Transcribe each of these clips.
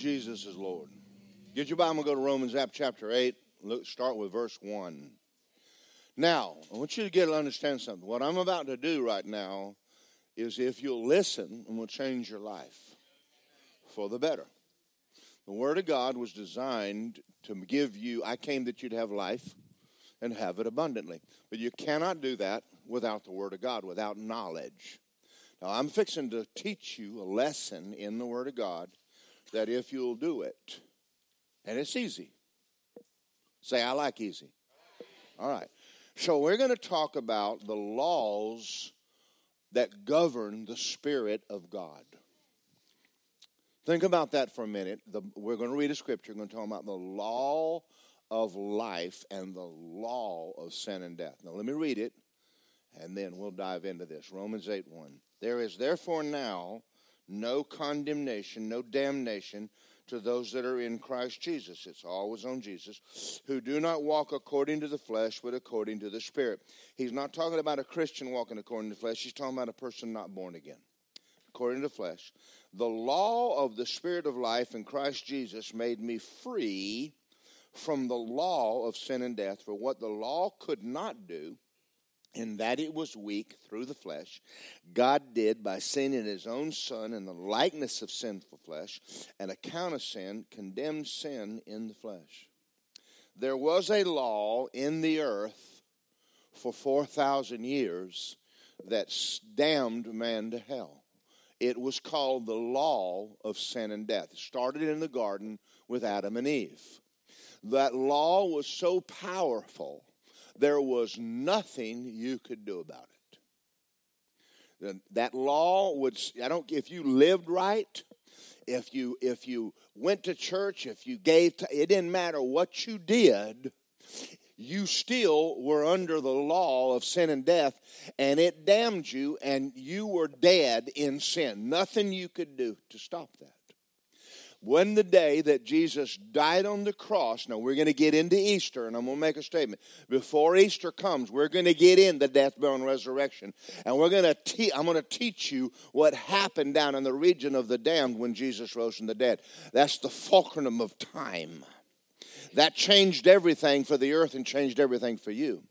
Jesus is Lord. Get your Bible, go to Romans chapter 8. Look, start with verse 1. Now, I want you to get to understand something. What I'm about to do right now is if you'll listen, and will change your life for the better. The Word of God was designed to give you, I came that you'd have life and have it abundantly. But you cannot do that without the Word of God, without knowledge. Now, I'm fixing to teach you a lesson in the Word of God that if you'll do it, and it's easy. Say, I like easy. All right. So, we're going to talk about the laws that govern the Spirit of God. Think about that for a minute. The, we're going to read a scripture. We're going to talk about the law of life and the law of sin and death. Now, let me read it, and then we'll dive into this. Romans 8 1. There is therefore now no condemnation, no damnation to those that are in Christ Jesus. It's always on Jesus, who do not walk according to the flesh, but according to the Spirit. He's not talking about a Christian walking according to the flesh, he's talking about a person not born again. According to the flesh. The law of the Spirit of life in Christ Jesus made me free from the law of sin and death. For what the law could not do, in that it was weak through the flesh, God did by sending his own Son in the likeness of sinful flesh, and account of sin, condemned sin in the flesh. There was a law in the earth for 4,000 years that damned man to hell. It was called the law of sin and death. It started in the garden with Adam and Eve. That law was so powerful there was nothing you could do about it. That law would, I don't, if you lived right, if you if you went to church, if you gave, to, it didn't matter what you did, you still were under the law of sin and death, and it damned you, and you were dead in sin. Nothing you could do to stop that when the day that Jesus died on the cross, now we're going to get into Easter, and I'm going to make a statement. Before Easter comes, we're going to get in the death, burial, and resurrection, and we're going to te- I'm going to teach you what happened down in the region of the damned when Jesus rose from the dead. That's the fulcrum of time. That changed everything for the earth and changed everything for you.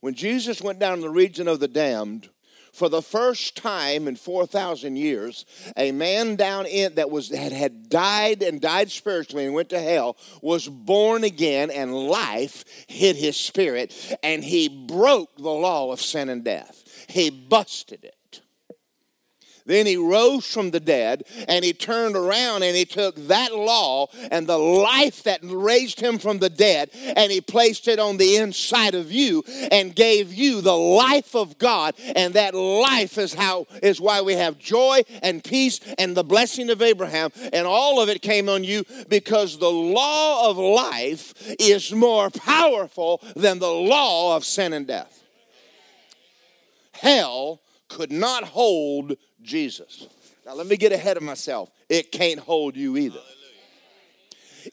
When Jesus went down in the region of the damned, for the first time in 4,000 years, a man down in that was that had died and died spiritually and went to hell was born again, and life hit his spirit, and he broke the law of sin and death. He busted it. Then he rose from the dead and he turned around and he took that law and the life that raised him from the dead and he placed it on the inside of you and gave you the life of God. And that life is how is why we have joy and peace and the blessing of Abraham. And all of it came on you because the law of life is more powerful than the law of sin and death. Hell could not hold Jesus. Now, let me get ahead of myself. It can't hold you either.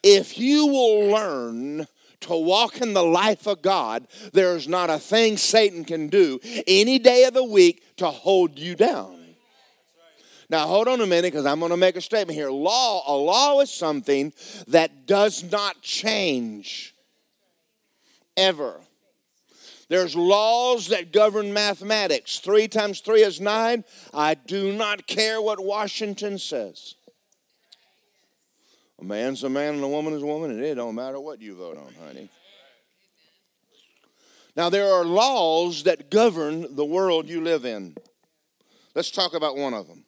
If you will learn to walk in the life of God, there's not a thing Satan can do any day of the week to hold you down. Now, hold on a minute because I'm going to make a statement here. Law, a law is something that does not change ever. There's laws that govern mathematics. Three times three is nine. I do not care what Washington says. A man's a man and a woman is a woman, and it don't matter what you vote on, honey. Now, there are laws that govern the world you live in. Let's talk about one of them.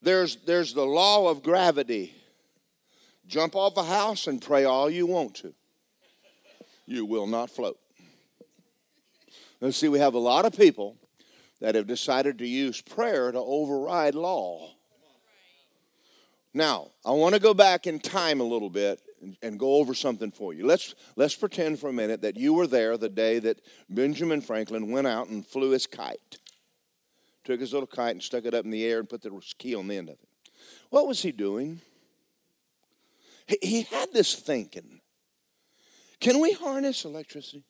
There's, there's the law of gravity. Jump off a house and pray all you want to. You will not float. Let's see, we have a lot of people that have decided to use prayer to override law. Now, I want to go back in time a little bit and, and, go over something for you. Let's, let's pretend for a minute that you were there the day that Benjamin Franklin went out and flew his kite. Took his little kite and stuck it up in the air and put the key on the end of it. What was he doing? He, he had this thinking can we harness electricity?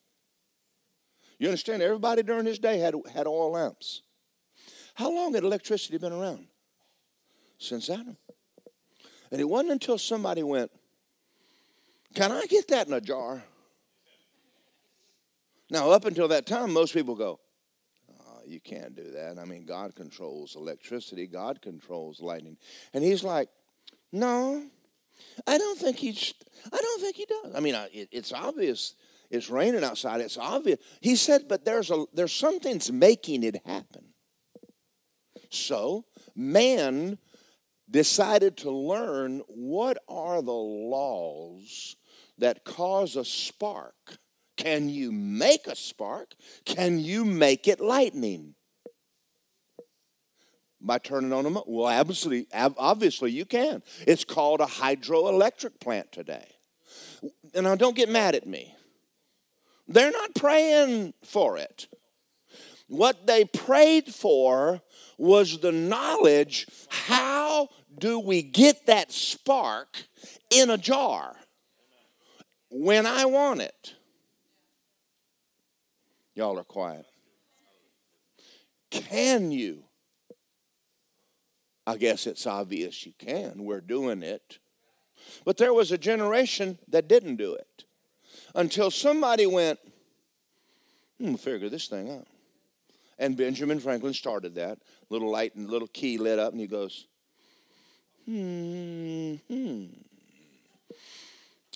You understand? Everybody during his day had, had oil lamps. How long had electricity been around? Since Adam. And it wasn't until somebody went, Can I get that in a jar? Now, up until that time, most people go, oh, You can't do that. I mean, God controls electricity, God controls lightning. And he's like, No, I don't think he's, I don't think he does. I mean, it, it's obvious. It's raining outside. It's obvious. He said, but there's a there's something's making it happen. So man decided to learn what are the laws that cause a spark. Can you make a spark? Can you make it lightning? By turning on them? Well, absolutely, obviously you can. It's called a hydroelectric plant today. And now don't get mad at me. They're not praying for it. What they prayed for was the knowledge how do we get that spark in a jar when I want it? Y'all are quiet. Can you? I guess it's obvious you can. We're doing it. But there was a generation that didn't do it until somebody went, hmm, figure this thing out. And Benjamin Franklin started that. Little light and little key lit up, and he goes, hmm, hmm.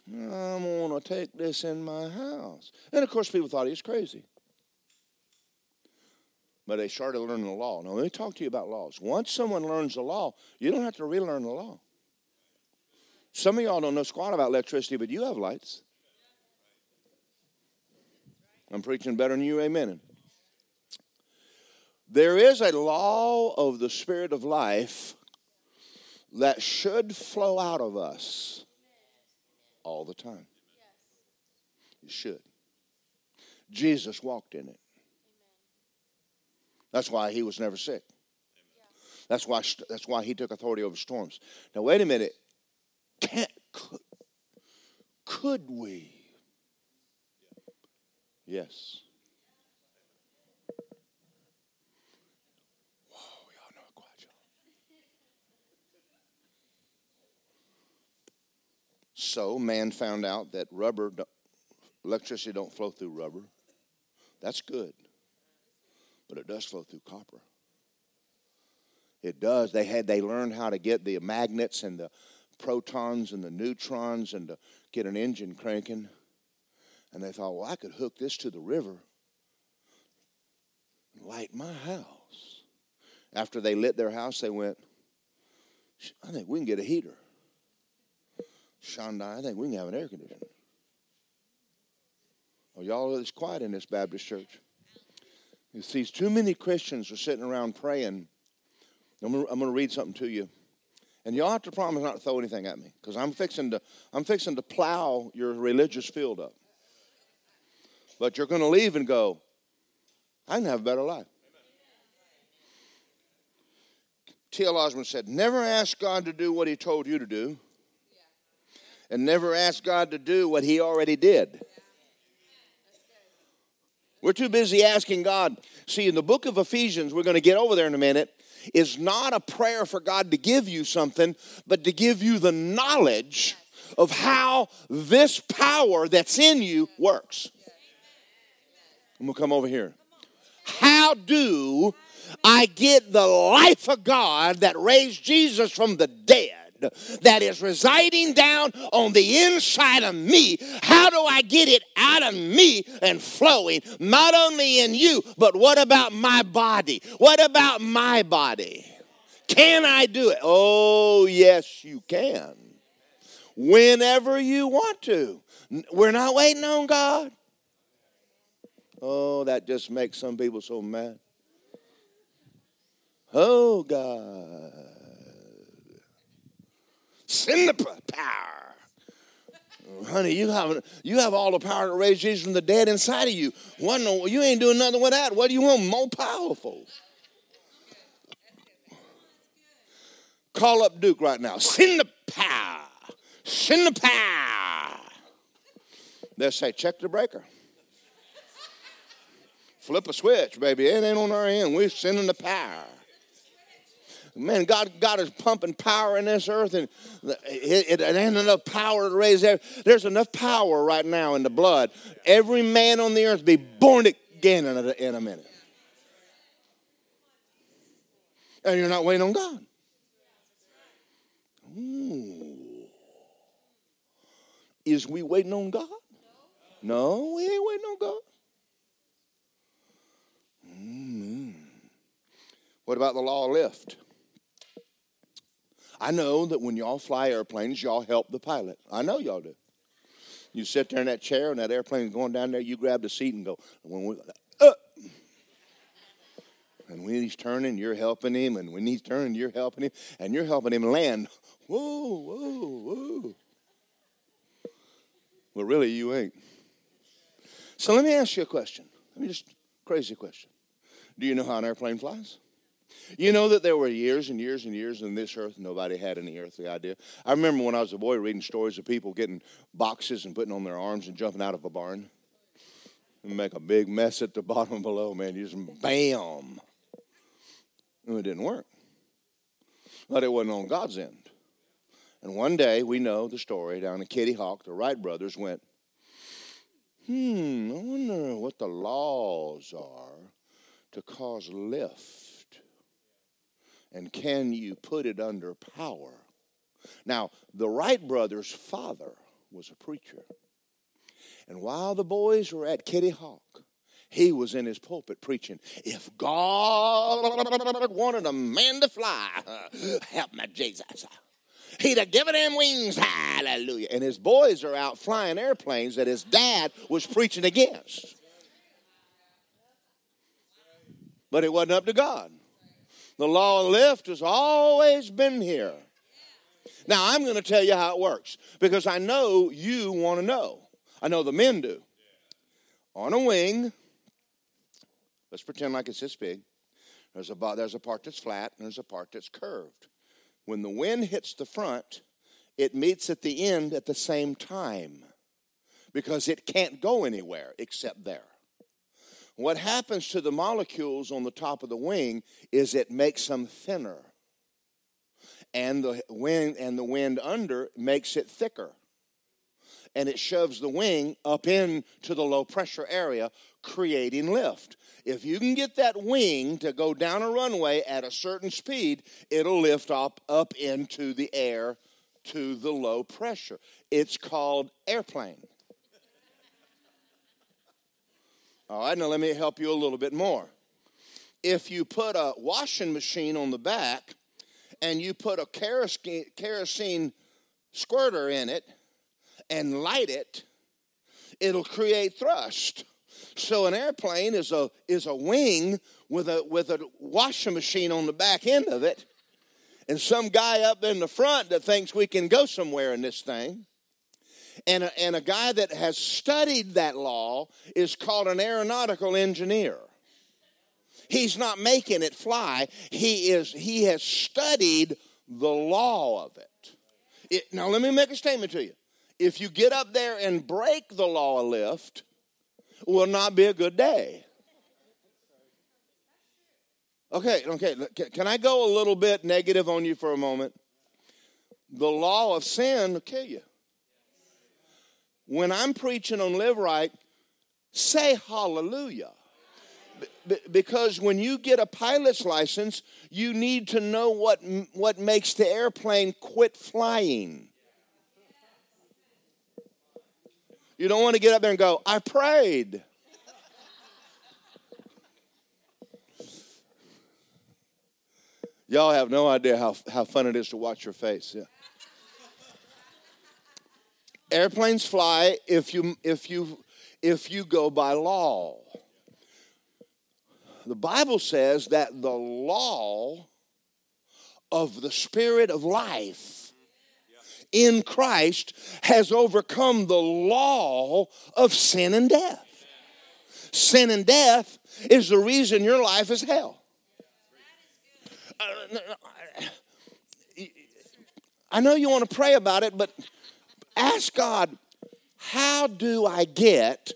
I'm going to take this in my house. And of course, people thought he was crazy. But they started learning the law. Now, let me talk to you about laws. Once someone learns the law, you don't have to relearn the law. Some of y'all don't know squat about electricity, but you have lights. I'm preaching better than you, amen. There is a law of the Spirit of life that should flow out of us all the time. It should. Jesus walked in it. That's why he was never sick. That's why, that's why he took authority over storms. Now, wait a minute. Can't, could, could we? Yes. So man found out that rubber, electricity don't flow through rubber. That's good, but it does flow through copper. It does. They had they learned how to get the magnets and the protons and the neutrons and to get an engine cranking. And they thought, well, I could hook this to the river and light my house. After they lit their house, they went, I think we can get a heater. Shonda, I think we can have an air conditioner. Oh, y'all it's quiet in this Baptist church. You see, too many Christians are sitting around praying. I'm going to read something to you. And y'all have to promise not to throw anything at me because I'm fixing to I'm fixing to plow your religious field up. But you're going to leave and go, I can have a better life. T.L. Osborn said, Never ask God to do what he told you to do and never ask God to do what He already did. We're too busy asking God. See, in the book of Ephesians, we're going to get over there in a minute, is not a prayer for God to give you something, but to give you the knowledge of how this power that's in you works. I'm going to come over here. How do I get the life of God that raised Jesus from the dead? that is residing down on the inside of me. How do I get it out of me and flowing, not only in you, but what about my body? What about my body? Can I do it? Oh, yes, you can. Whenever you want to. We're not waiting on God. Oh, that just makes some people so mad. Oh, God. Send the power. honey, you have, you have all the power to raise Jesus from the dead inside of you. No, you ain't doing nothing with that. What do you want more powerful? Call up Duke right now. Send the power. Send the power. They'll say, check the breaker. Flip a switch, baby. It ain't on our end. We're sending the power. Man, God, God is pumping power in this earth, and it, it, it ain't enough power to raise. There's enough power right now in the blood. Every man on the earth be born again in a, in a minute. And you're not waiting on God. Ooh. Is we waiting on God? No, we ain't waiting on God. Mm-hmm. What about the law of lift? I know that when y'all fly airplanes, y'all help the pilot. I know y'all do. You sit there in that chair and that airplane's going down there, you grab the seat and go, when we, uh. And when he's turning, you're helping him. And when he's turning, you're helping him. And you're helping him land. Whoa, whoa, whoa. Well, really, you ain't. So let me ask you a question. Let me just, crazy question. Do you know how an airplane flies? You know that there were years and years and years in this earth, nobody had any earthly idea. I remember when I was a boy reading stories of people getting boxes and putting on their arms and jumping out of a barn and make a big mess at the bottom below, man. You just bam. And it didn't work. But it wasn't on God's end. And one day, we know the story down in Kitty Hawk, the Wright brothers went, hmm, I wonder what the laws are to cause lift and can you put it under power? Now, the Wright brothers' father was a preacher. And while the boys were at Kitty Hawk, he was in his pulpit preaching, If God wanted a man to fly, help me, Jesus. He'd have given him wings. Hallelujah. And his boys are out flying airplanes that his dad was preaching against. But it wasn't up to God. The law of lift has always been here. Now, I'm going to tell you how it works because I know you want to know. I know the men do. On a wing, let's pretend like it's this big. There's a, there's a part that's flat and there's a part that's curved. When the wind hits the front, it meets at the end at the same time because it can't go anywhere except there. What happens to the molecules on the top of the wing is it makes them thinner. And the wind and the wind under makes it thicker. And it shoves the wing up into the low pressure area, creating lift. If you can get that wing to go down a runway at a certain speed, it'll lift up up into the air to the low pressure. It's called airplane. All right, now let me help you a little bit more. If you put a washing machine on the back and you put a kerosene, kerosene squirter in it and light it, it'll create thrust. So an airplane is a is a wing with a with a washing machine on the back end of it, and some guy up in the front that thinks we can go somewhere in this thing and a, and a guy that has studied that law is called an aeronautical engineer. He's not making it fly. He is he has studied the law of it. it. Now let me make a statement to you. If you get up there and break the law of lift, will not be a good day. Okay, okay. Can I go a little bit negative on you for a moment? The law of sin will kill you when I'm preaching on live right, say hallelujah. Because when you get a pilot's license, you need to know what, what makes the airplane quit flying. You don't want to get up there and go, I prayed. Y'all have no idea how, how fun it is to watch your face. Yeah. Airplanes fly if you if you if you go by law. The Bible says that the law of the spirit of life in Christ has overcome the law of sin and death. Sin and death is the reason your life is hell. Uh, I know you want to pray about it, but Ask God, how do I get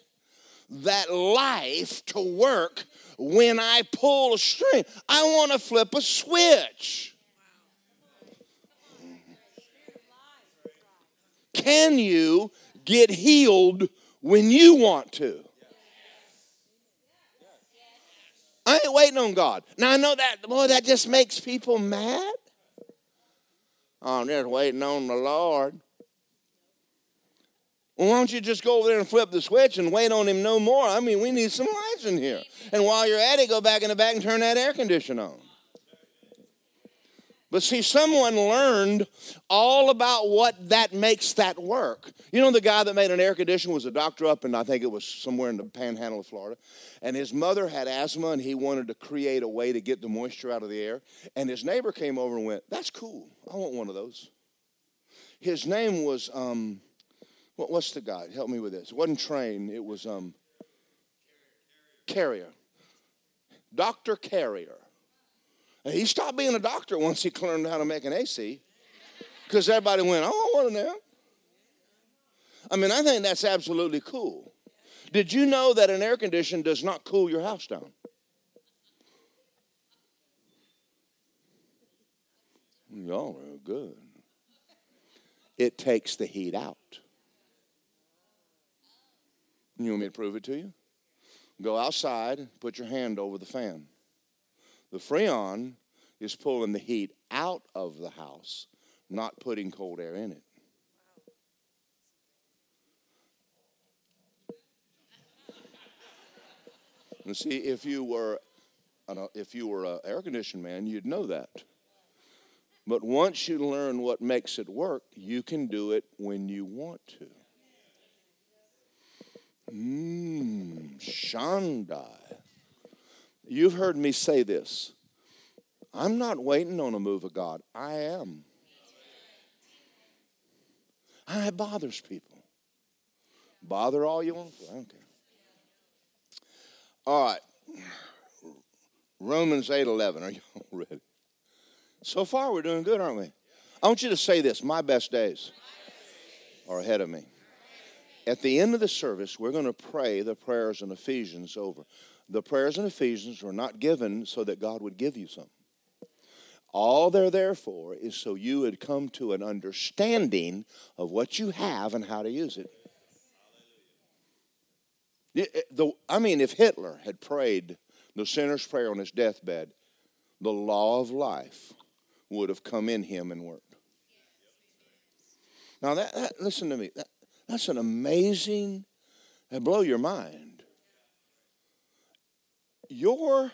that life to work when I pull a string? I want to flip a switch. Can you get healed when you want to? I ain't waiting on God. Now I know that, boy, that just makes people mad. I'm just waiting on the Lord. Well, why don't you just go over there and flip the switch and wait on him no more? I mean, we need some lights in here. And while you're at it, go back in the back and turn that air conditioner on. But see, someone learned all about what that makes that work. You know, the guy that made an air conditioner was a doctor up in, I think it was somewhere in the panhandle of Florida. And his mother had asthma, and he wanted to create a way to get the moisture out of the air. And his neighbor came over and went, That's cool. I want one of those. His name was, um, what, what's the guy? Help me with this. It wasn't Trane, it was um, Carrier. Dr. Carrier. And he stopped being a doctor once he learned how to make an AC because everybody went, oh, I want of them. I mean, I think that's absolutely cool. Did you know that an air conditioner does not cool your house down? Y'all are good. It takes the heat out. You want me to prove it to you? Go outside, put your hand over the fan. The Freon is pulling the heat out of the house, not putting cold air in it. And see, if you were uh, if you were an air conditioned man, you'd know that. But once you learn what makes it work, you can do it when you want to. Mmm, Shandai. You've heard me say this. I'm not waiting on a move of God. I am. It bothers people. Bother all you want. I don't care. All right. Romans 8 11. Are you all ready? So far, we're doing good, aren't we? I want you to say this my best days are ahead of me. At the end of the service, we're going to pray the prayers in Ephesians over. The prayers in Ephesians were not given so that God would give you something. All they're there for is so you would come to an understanding of what you have and how to use it. Eh, the, I mean, if Hitler had prayed the sinner's prayer on his deathbed, the law of life would have come in him and worked. Now, that, that listen to me. That, that's an amazing, that blow your mind. Your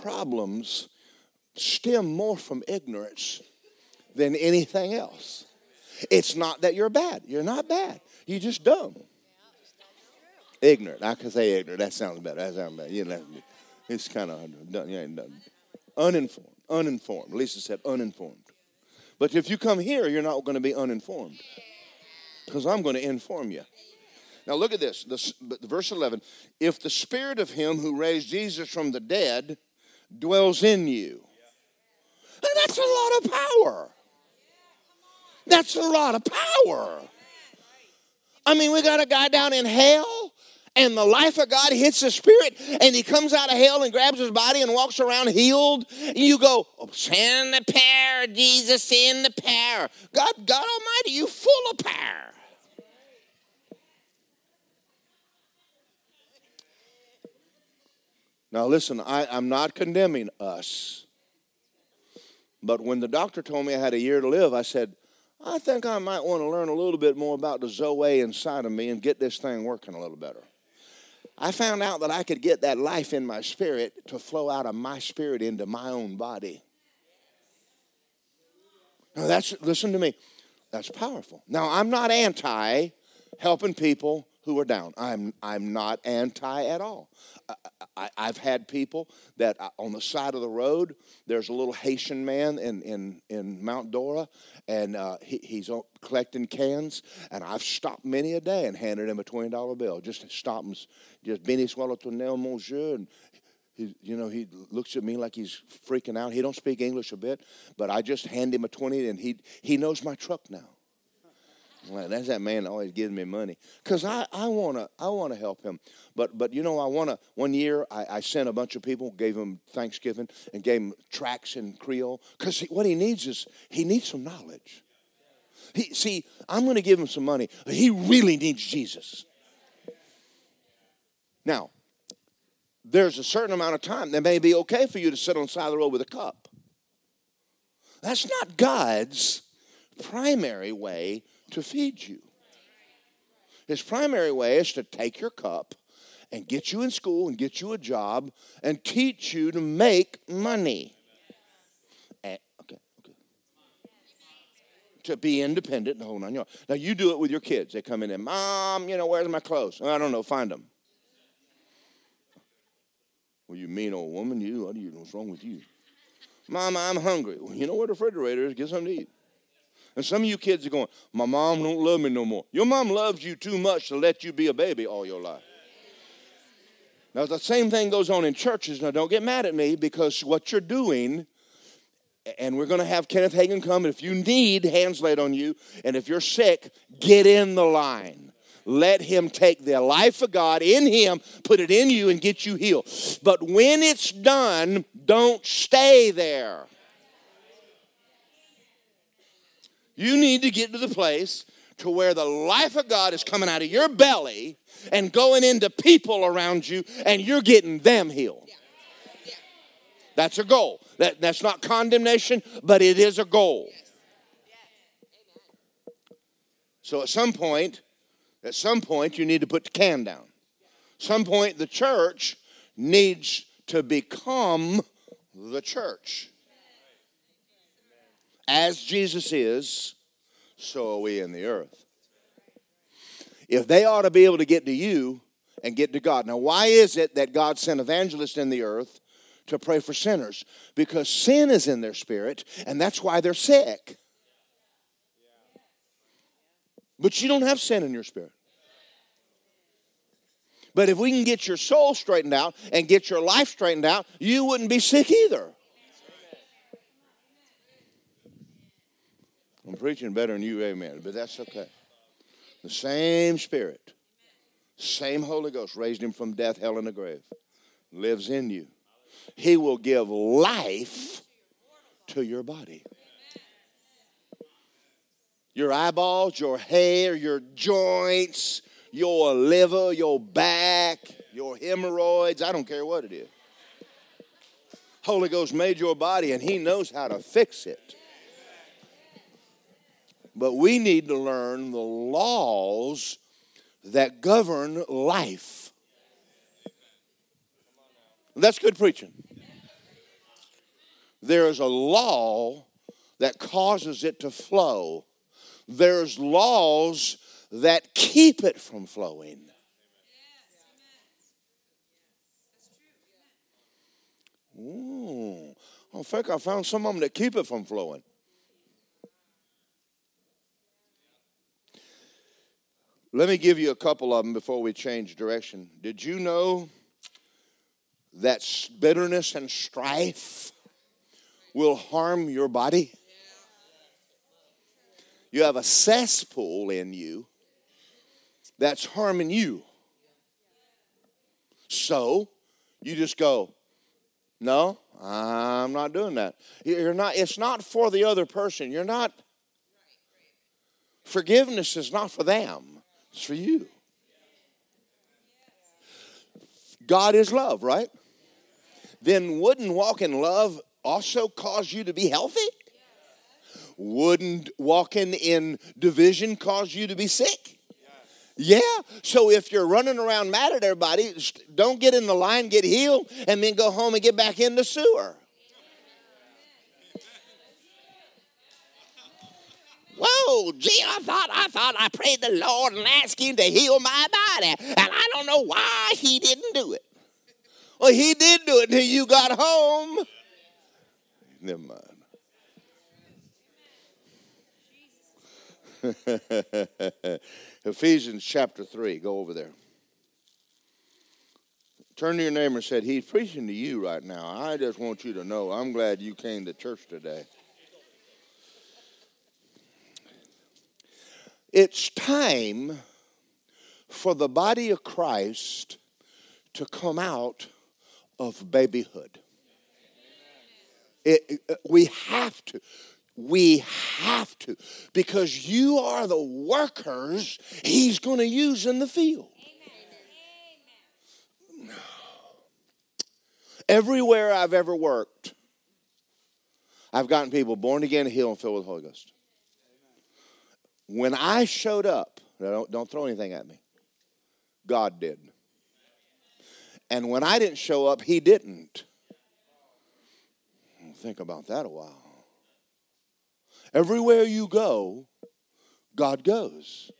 problems stem more from ignorance than anything else. It's not that you're bad. You're not bad. You're just dumb. Ignorant. I can say ignorant. That sounds better. That sounds better. You know, it's kind of done. Ain't done. Uninformed. Uninformed. Lisa said uninformed. But if you come here, you're not going to be uninformed because I'm going to inform you. Now look at this. this verse 11. If the spirit of him who raised Jesus from the dead dwells in you, and that's a lot of power. That's a lot of power. I mean, we got a guy down in hell, and the life of God hits the spirit, and he comes out of hell and grabs his body and walks around healed. And you go, oh, send the power, Jesus, send the power. God, God Almighty, you full of power. Now, listen, I, I'm not condemning us. But when the doctor told me I had a year to live, I said, I think I might want to learn a little bit more about the Zoe inside of me and get this thing working a little better. I found out that I could get that life in my spirit to flow out of my spirit into my own body. Now that's listen to me. That's powerful. Now I'm not anti helping people who are down. I'm, I'm not anti at all. I, have had people that uh, on the side of the road, there's a little Haitian man in, in, in Mount Dora, and uh, he, he's collecting cans, and I've stopped many a day and handed him a $20 bill. Just stop him, just béni soit le and he, you know, he looks at me like he's freaking out. He don't speak English a bit, but I just hand him a 20, and he, he knows my truck now. That's that man always giving me money because I, I want to I wanna help him. But, but you know, I want to. One year I, I sent a bunch of people, gave him Thanksgiving, and gave him tracts in Creole because what he needs is he needs some knowledge. He, see, I'm going to give him some money. He really needs Jesus. Now, there's a certain amount of time that may be okay for you to sit on the side of the road with a cup. That's not God's primary way to feed you. His primary way is to take your cup and get you in school and get you a job and teach you to make money. And, okay, okay. To be independent and hold on your. Now you do it with your kids. They come in and, Mom, you know, where's my clothes? I don't know. Find them. Well, you mean old woman, you. What are you? What's wrong with you? Mom, I'm hungry. Well, you know where the refrigerator is. Get something to eat. And some of you kids are going, My mom don't love me no more. Your mom loves you too much to let you be a baby all your life. Now, the same thing goes on in churches. Now, don't get mad at me because what you're doing, and we're going to have Kenneth Hagin come, if you need hands laid on you, and if you're sick, get in the line. Let him take the life of God in him, put it in you, and get you healed. But when it's done, don't stay there. You need to get to the place to where the life of God is coming out of your belly and going into people around you and you're getting them healed. That's a goal. That, that's not condemnation, but it is a goal. So at some point, at some point, you need to put the can down. Some point, the church needs to become the church. As Jesus is, so are we in the earth. If they ought to be able to get to you and get to God. Now, why is it that God sent evangelists in the earth to pray for sinners? Because sin is in their spirit, and that's why they're sick. But you don't have sin in your spirit. But if we can get your soul straightened out and get your life straightened out, you wouldn't be sick either. I'm preaching better than you, amen. But that's okay. The same Spirit, same Holy Ghost raised him from death, hell, and the grave, lives in you. He will give life to your body. Your eyeballs, your hair, your joints, your liver, your back, your hemorrhoids, I don't care what it is. Holy Ghost made your body and He knows how to fix it. But we need to learn the laws that govern life. That's good preaching. There is a law that causes it to flow. There's laws that keep it from flowing. Ooh, I think I found some of them that keep it from flowing. Let me give you a couple of them before we change direction. Did you know that bitterness and strife will harm your body? You have a cesspool in you that's harming you. So you just go, no, I'm not doing that. You're not, it's not for the other person. You're not, forgiveness is not for them. It's for you. God is love, right? Then wouldn't walk in love also cause you to be healthy? Wouldn't walking in division cause you to be sick? Yeah. So if you're running around mad at everybody, don't get in the line, get healed, and then go home and get back in the sewer. Whoa, gee, I thought, I thought I prayed the Lord and asked him to heal my body. And I don't know why he didn't do it. Well, he did do it until you got home. Never mind. Ephesians chapter 3. Go over there. Turn to your neighbor and said, He's preaching to you right now. I just want you to know I'm glad you came to church today. It's time for the body of Christ to come out of babyhood. It, it, we have to. We have to because you are the workers he's going to use in the field. Everywhere I've ever worked, I've gotten people born again, healed, and filled with the Holy Ghost. When I showed up, don't, don't throw anything at me. God did. And when I didn't show up, He didn't. Think about that a while. Everywhere you go, God goes.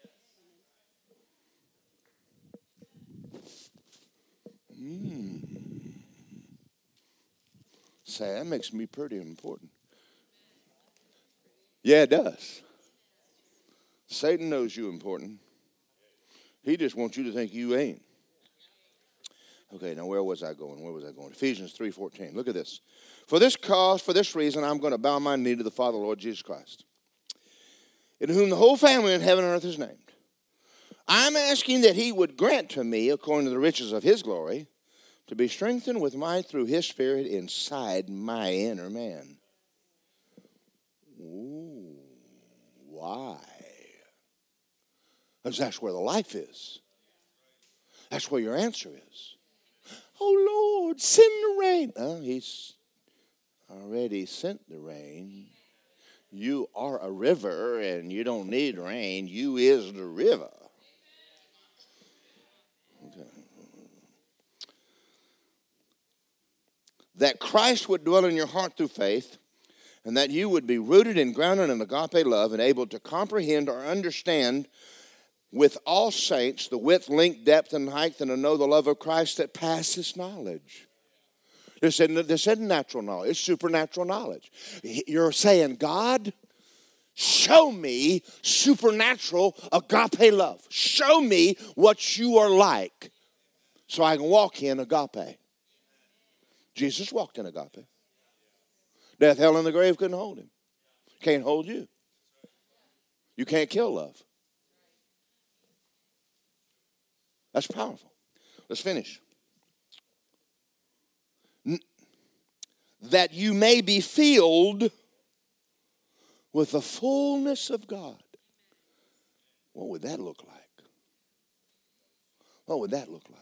Mm. Say, that makes me pretty important. Yeah, it does. Satan knows you important. He just wants you to think you ain't. Okay, now where was I going? Where was I going? Ephesians 3:14. Look at this. For this cause, for this reason, I'm going to bow my knee to the Father, Lord Jesus Christ, in whom the whole family in heaven and earth is named. I'm asking that he would grant to me, according to the riches of his glory, to be strengthened with might through his spirit inside my inner man. Ooh, why? Because that's where the life is. That's where your answer is. Oh Lord, send the rain. He's already sent the rain. You are a river and you don't need rain. You is the river. Okay. That Christ would dwell in your heart through faith, and that you would be rooted and grounded in agape love and able to comprehend or understand with all saints the width, length, depth, and height, and to know the love of Christ that passes knowledge. This isn't, this isn't natural knowledge, it's supernatural knowledge. You're saying, God, show me supernatural agape love. Show me what you are like so I can walk in agape. Jesus walked in agape. Death, hell, and the grave couldn't hold him. Can't hold you. You can't kill love. That's powerful. Let's finish. That you may be filled with the fullness of God. What would that look like? What would that look like?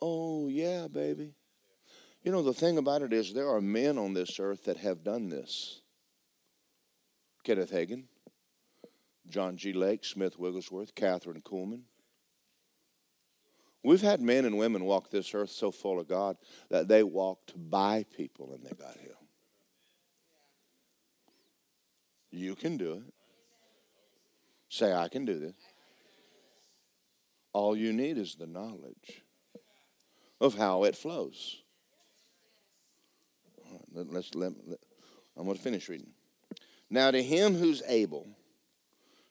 Oh, yeah, baby. You know, the thing about it is, there are men on this earth that have done this. Kenneth Hagin, John G. Lake, Smith Wigglesworth, Kathryn Kuhlman. We've had men and women walk this earth so full of God that they walked by people and they got healed. You can do it. Say, I can do this. All you need is the knowledge of how it flows. let, let's let, let I'm going to finish reading. Now, to him who's able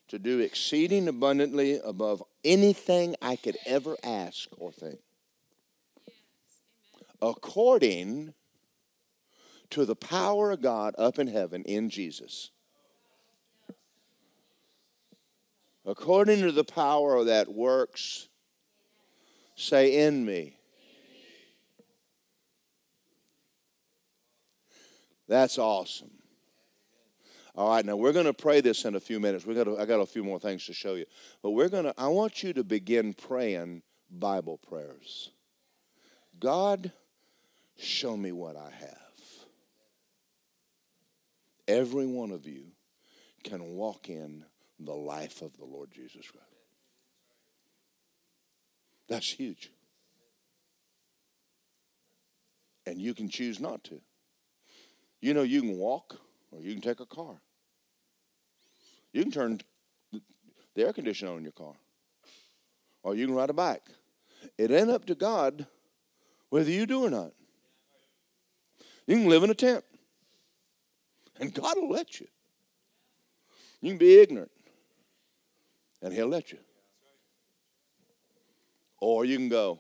to do exceeding abundantly above anything I could ever ask or think. According to the power of God up in heaven in Jesus. According to the power that works, say in me. That's awesome. All right, now we're going to pray this in a few minutes. We got I got a few more things to show you, but we're going to. I want you to begin praying Bible prayers. God, show me what I have. Every one of you can walk in the life of the Lord Jesus Christ. That's huge. And you can choose not to. You know, you can walk or you can take a car. You can turn the air conditioner on in your car. Or you can ride a bike. It ain't up to God whether you do or not. You can live in a tent. And God will let you. You can be ignorant. And He'll let you. Or you can go.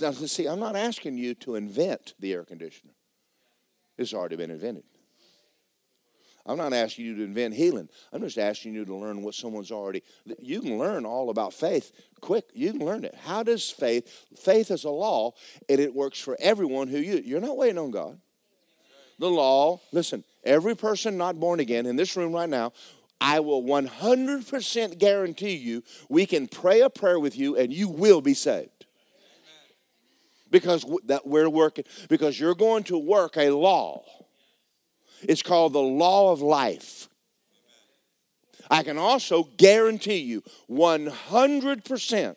Now, see, I'm not asking you to invent the air conditioner. It's already been invented. I'm not asking you to invent healing. I'm just asking you to learn what someone's already. You can learn all about faith quick. You can learn it. How does faith? Faith is a law, and it works for everyone who you. You're not waiting on God. The law, listen, every person not born again in this room right now, I will 100% guarantee you we can pray a prayer with you and you will be saved. Because that we're working because you're going to work a law. It's called the law of life. I can also guarantee you 100%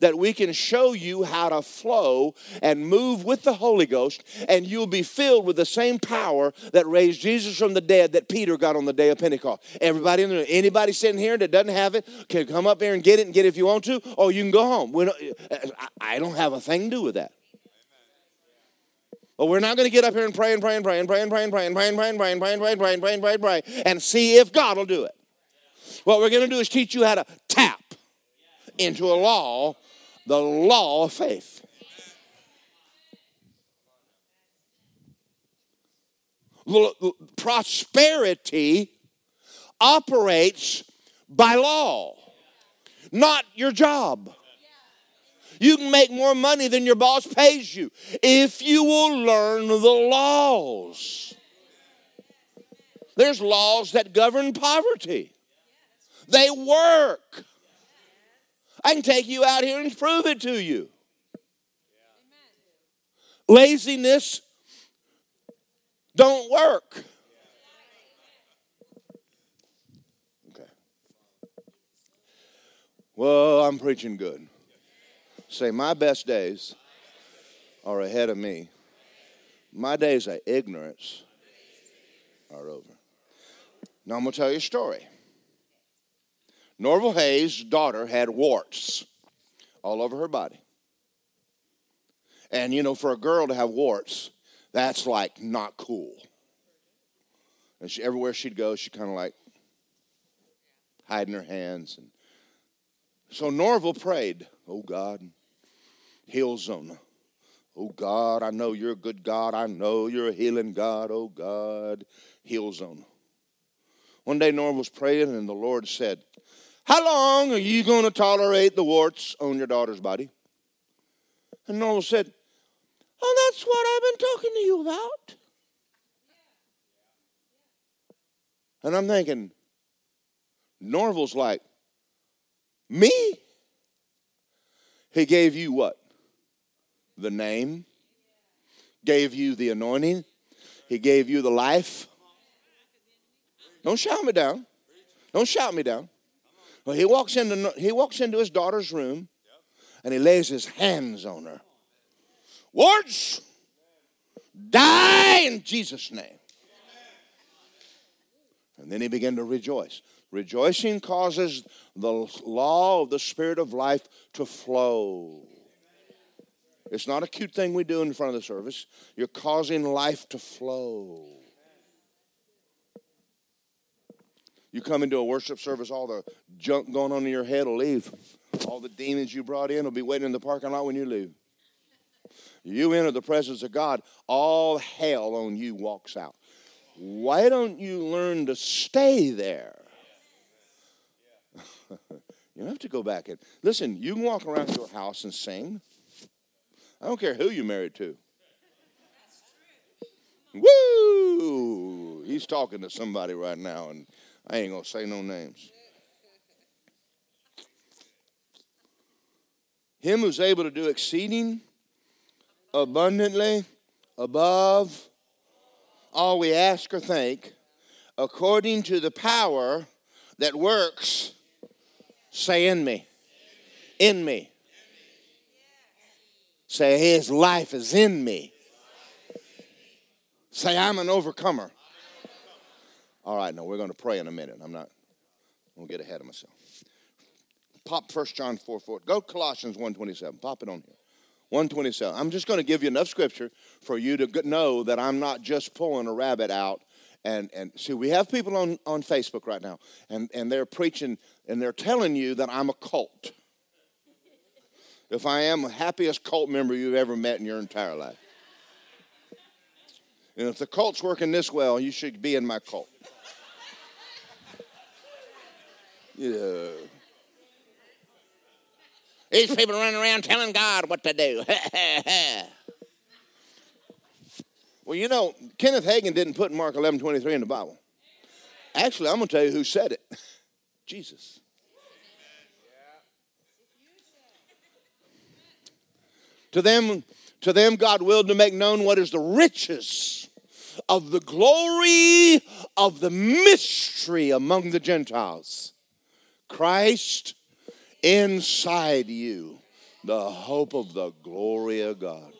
that we can show you how to flow and move with the Holy Ghost, and you'll be filled with the same power that raised Jesus from the dead that Peter got on the day of Pentecost. Everybody in there, anybody sitting here that doesn't have it can come up here and get it and get it if you want to, or you can go home. I don't have a thing to do with that. But we're not going to get up here and pray and pray and pray and pray and pray and pray and pray and pray and pray and pray and pray and pray and pray and pray and pray and see if God will do it. What we're going to do is teach you how to tap into a law, the law of faith. Prosperity operates by law, not your job. You can make more money than your boss pays you if you will learn the laws. There's laws that govern poverty. They work. I can take you out here and prove it to you. Laziness don't work. Okay. Well, I'm preaching good. Say, my best days are ahead of me. My days of ignorance are over. Now I'm going to tell you a story. Norvel Hayes' daughter had warts all over her body. And you know, for a girl to have warts, that's like not cool. And she, everywhere she'd go, she kind of like hiding her hands. And so Norvel prayed, "Oh God, heal Zona. Oh God, I know you're a good God. I know you're a healing God. Oh God, heal Zona." One day Norvel was praying, and the Lord said, how long are you going to tolerate the warts on your daughter's body? And Norvel said, Oh, that's what I've been talking to you about. And I'm thinking, Norvel's like, Me? He gave you what? The name, gave you the anointing, he gave you the life. Don't shout me down. Don't shout me down. Well, he walks into he walks into his daughter's room, and he lays his hands on her. Wards, die in Jesus' name. And then he began to rejoice. Rejoicing causes the law of the Spirit of life to flow. It's not a cute thing we do in front of the service. You're causing life to flow. You come into a worship service, all the junk going on in your head will leave. All the demons you brought in will be waiting in the parking lot when you leave. You enter the presence of God, all hell on you walks out. Why don't you learn to stay there? you have to go back and listen. You can walk around your house and sing. I don't care who you're married to. Woo! He's talking to somebody right now, and I ain't going to say no names. Him who's able to do exceeding abundantly above all we ask or think, according to the power that works, say in me. In me. Say, His life is in me. Say, I'm an overcomer. All right, no, we're going to pray in a minute. I'm not going to get ahead of myself. Pop 1 John 4 4. Go Colossians 127. Pop it on here. 127. I'm just going to give you enough scripture for you to know that I'm not just pulling a rabbit out. And, and see, we have people on, on Facebook right now, and, and they're preaching and they're telling you that I'm a cult. If I am the happiest cult member you've ever met in your entire life. And if the cult's working this well, you should be in my cult. Yeah. These people running around telling God what to do. Well, you know, Kenneth Hagin didn't put Mark 11 23 in the Bible. Actually, I'm going to tell you who said it Jesus. To them, to them, God willed to make known what is the riches of the glory of the mystery among the Gentiles. Christ inside you, the hope of the glory of God.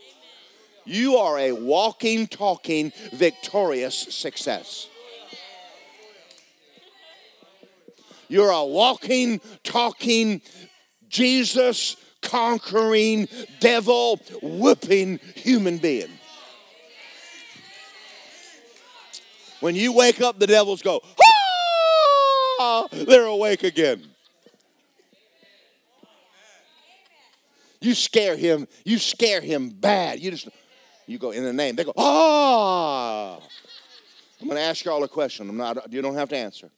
You are a walking, talking, victorious success. You're a walking, talking, Jesus conquering, devil whooping human being. When you wake up, the devils go, ah! They're awake again. You scare him, you scare him bad. You just, you go in the name. They go, ah! I'm going to ask you all a question. I'm not, you don't have to answer.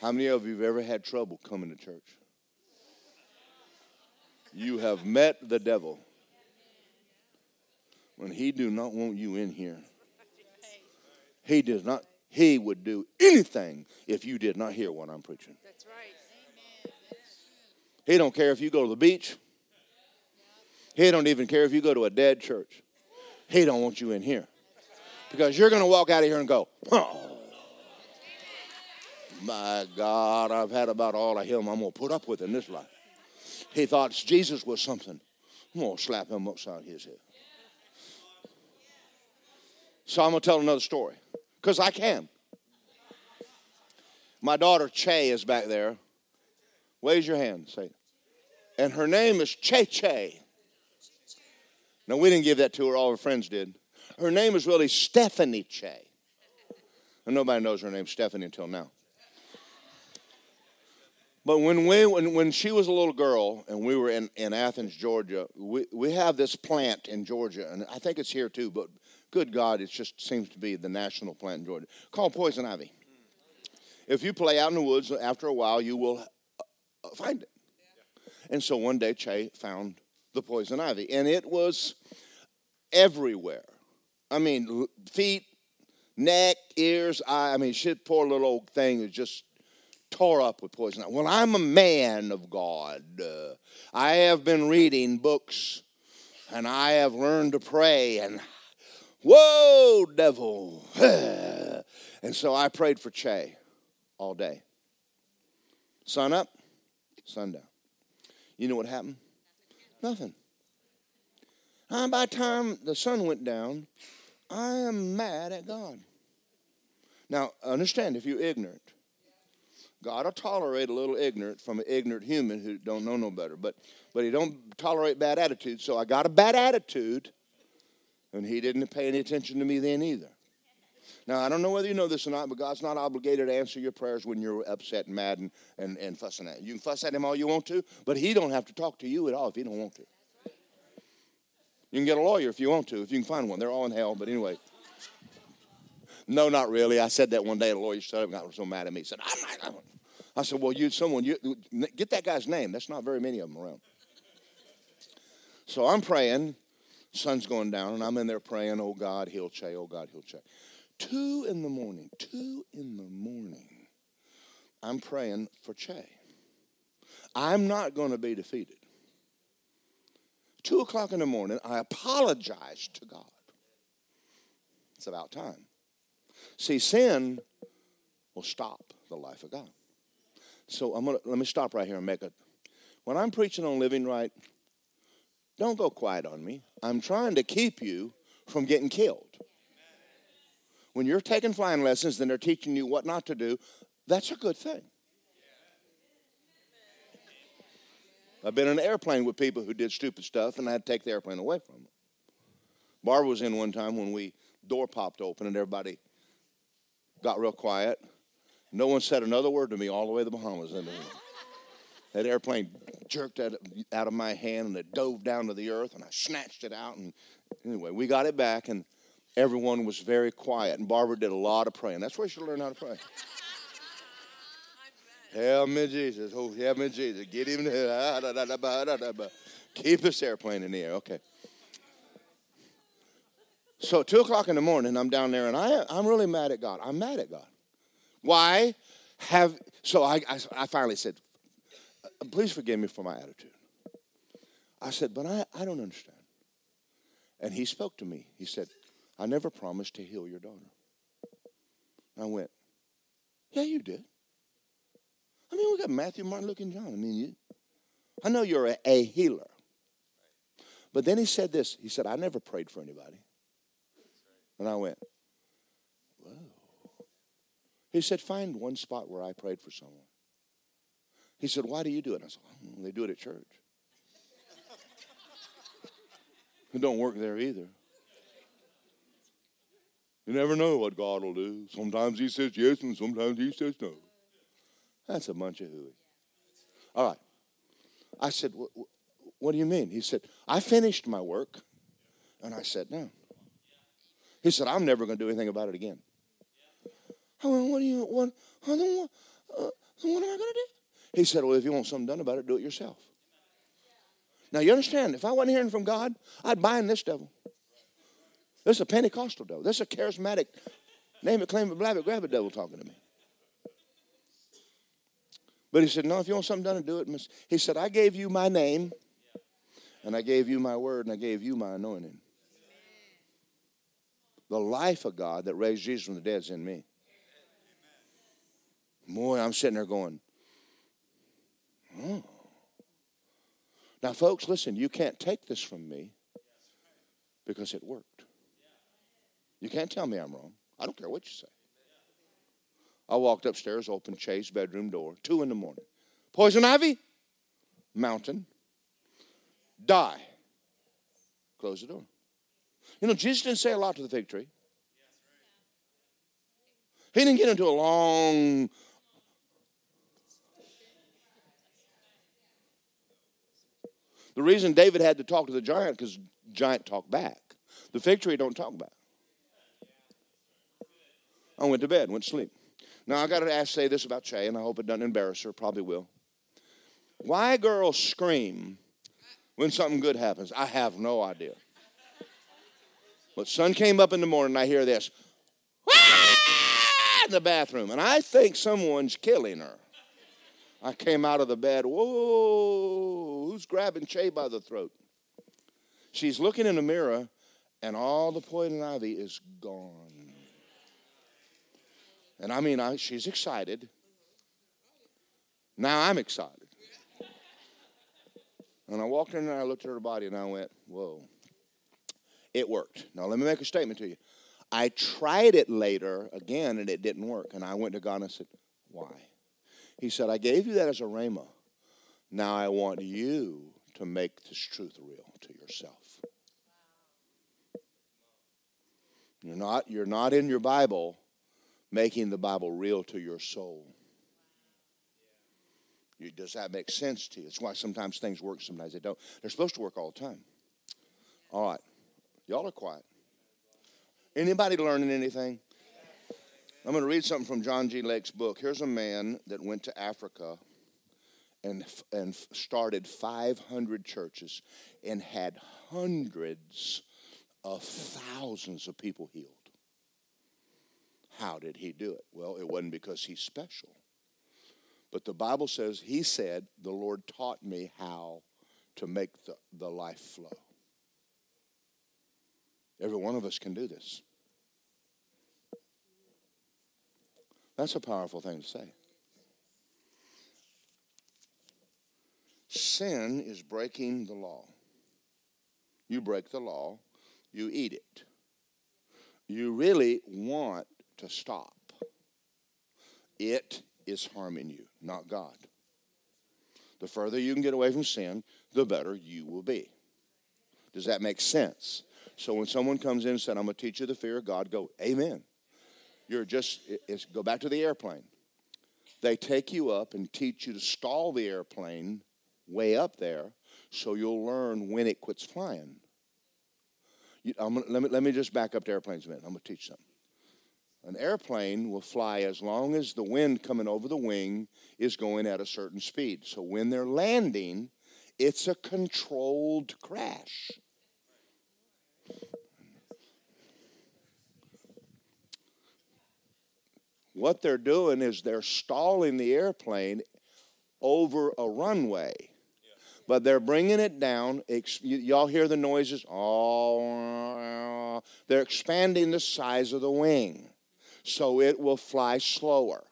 How many of you have ever had trouble coming to church? You have met the devil when he do not want you in here. He does not. He would do anything if you did not hear what I'm preaching. That's right. He don't care if you go to the beach. He don't even care if you go to a dead church. He don't want you in here. Because you're going to walk out of here and go, oh, my God, I've had about all of him I'm going to put up with in this life. He thought Jesus was something. I'm going to slap him upside his head. So I'm going to tell another story because I can. My daughter Che is back there. Raise your hand. Say, and her name is Che Che. Now we didn't give that to her. All her friends did. Her name is really Stephanie Che. And nobody knows her name Stephanie until now. But when, we, when, when she was a little girl and we were in, in Athens, Georgia, we, we have this plant in Georgia, and I think it's here too, but good God, it just seems to be the national plant in Georgia, called poison ivy. If you play out in the woods, after a while, you will uh, find it. And so one day, Che found the poison ivy, and it was everywhere. I mean, feet, neck, ears, eye. I mean, shit, poor little old thing was just tore up with poison. Well, I'm a man of God. Uh, I have been reading books and I have learned to pray and whoa, devil. and so I prayed for Che all day. Sun up, sundown. You know what happened? Nothing. And by the time the sun went down, I am mad at God. Now, understand if you're ignorant, God will tolerate a little ignorant from an ignorant human who don't know no better. But but he don't tolerate bad attitudes. So I got a bad attitude, and he didn't pay any attention to me then either. Now I don't know whether you know this or not, but God's not obligated to answer your prayers when you're upset and mad and, and, and fussing at. him. You can fuss at him all you want to, but he don't have to talk to you at all if he don't want to. You can get a lawyer if you want to, if you can find one. They're all in hell, but anyway. No, not really. I said that one day. The lawyer stood up and got so mad at me. He said, I'm not. I'm I said, well, you, someone, you, get that guy's name. That's not very many of them around. So I'm praying. Sun's going down, and I'm in there praying, oh God, heal Che, oh God, heal Che. Two in the morning, two in the morning, I'm praying for Che. I'm not going to be defeated. Two o'clock in the morning, I apologize to God. It's about time. See, sin will stop the life of God. So I'm gonna let me stop right here and make it. When I'm preaching on living right, don't go quiet on me. I'm trying to keep you from getting killed. When you're taking flying lessons and they're teaching you what not to do, that's a good thing. I've been in an airplane with people who did stupid stuff, and I had to take the airplane away from them. Barbara was in one time when we door popped open and everybody got real quiet. No one said another word to me all the way to the Bahamas. that airplane jerked out, of my hand and it dove down to the earth, and I snatched it out. And anyway, we got it back, and everyone was very quiet. And Barbara did a lot of praying. That's where you should learn how to pray. Help me, Jesus. Oh, help me, Jesus. Get him to ah, Keep this airplane in the air. Okay. So two o'clock in the morning, I'm down there, and I, I'm really mad at God. I'm mad at God. Why have so I, I, I finally said, please forgive me for my attitude. I said, but I, I don't understand. And he spoke to me. He said, I never promised to heal your daughter. I went, yeah, you did. I mean, we got Matthew, Martin, Luke, and John. I mean, you, I know you're a, a healer. But then he said this. He said, I never prayed for anybody. And I went, whoa. He said, find one spot where I prayed for someone. He said, why do you do it? And I said, well, they do it at church. it don't work there either. You never know what God will do. Sometimes he says yes and sometimes he says no. That's a bunch of hooey. All right. I said, what do you mean? He said, I finished my work. And I said, no. He said, I'm never going to do anything about it again. I went, what do you, what, uh, what, uh, what am I going to do? He said, well, if you want something done about it, do it yourself. Now, you understand, if I wasn't hearing from God, I'd bind this devil. This is a Pentecostal devil. This is a charismatic, name it, claim it, blab it, grab it devil talking to me. But he said, no, if you want something done, do it. He said, I gave you my name, and I gave you my word, and I gave you my anointing. The life of God that raised Jesus from the dead is in me. Boy, I'm sitting there going, oh. Now, folks, listen, you can't take this from me because it worked. You can't tell me I'm wrong. I don't care what you say. I walked upstairs, opened Che's bedroom door, two in the morning. Poison ivy, mountain, die. Close the door. You know, Jesus didn't say a lot to the fig tree. He didn't get into a long The reason David had to talk to the giant because giant talked back. The fig tree don't talk back. I went to bed, went to sleep. Now I got to ask, say this about Che, and I hope it doesn't embarrass her. Probably will. Why girls scream when something good happens? I have no idea. But sun came up in the morning, I hear this in the bathroom, and I think someone's killing her. I came out of the bed. Whoa, who's grabbing Che by the throat? She's looking in the mirror, and all the poison ivy is gone. And I mean, I, she's excited. Now I'm excited. And I walked in and I looked at her body and I went, whoa. It worked. Now, let me make a statement to you. I tried it later again and it didn't work. And I went to God and said, why? He said, I gave you that as a rhema. Now I want you to make this truth real to yourself. You're not, you're not in your Bible making the Bible real to your soul. You, does that make sense to you? That's why sometimes things work, sometimes they don't. They're supposed to work all the time. All right. Y'all are quiet. Anybody learning anything? I'm going to read something from John G. Lake's book. Here's a man that went to Africa and, and started 500 churches and had hundreds of thousands of people healed. How did he do it? Well, it wasn't because he's special. But the Bible says, he said, the Lord taught me how to make the, the life flow. Every one of us can do this. That's a powerful thing to say. Sin is breaking the law. You break the law, you eat it. You really want to stop. It is harming you, not God. The further you can get away from sin, the better you will be. Does that make sense? So when someone comes in and said, I'm going to teach you the fear of God, go, Amen. You're just, it's, go back to the airplane. They take you up and teach you to stall the airplane way up there so you'll learn when it quits flying. You, gonna, let, me, let me just back up to airplanes a minute. I'm going to teach something. An airplane will fly as long as the wind coming over the wing is going at a certain speed. So when they're landing, it's a controlled crash. What they're doing is they're stalling the airplane over a runway, but they're bringing it down. Y'all hear the noises? Oh, they're expanding the size of the wing so it will fly slower.